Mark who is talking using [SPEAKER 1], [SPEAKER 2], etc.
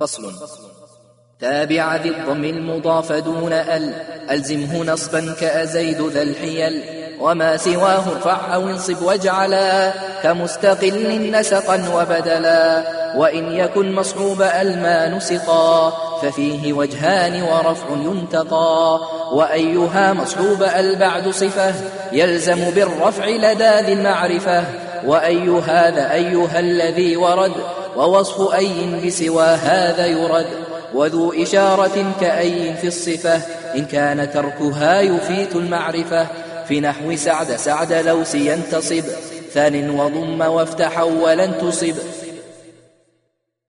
[SPEAKER 1] فصل. تابع ذي الضم المضاف دون ال. ألزمه نصبا كأزيد ذا الحيل. وما سواه ارفع أو انصب واجعلا. كمستقل نسقا وبدلا. وإن يكن مصحوب ألما نسقا. ففيه وجهان ورفع ينتقى وأيها مصحوب البعد صفة. يلزم بالرفع لدى ذي المعرفة. وأي هذا أيها الذي ورد. ووصف أي بسوى هذا يرد وذو إشارة كأي في الصفة إن كان تركها يفيت المعرفة في نحو سعد سعد لوس ينتصب ثان وضم وافتح ولن تصب.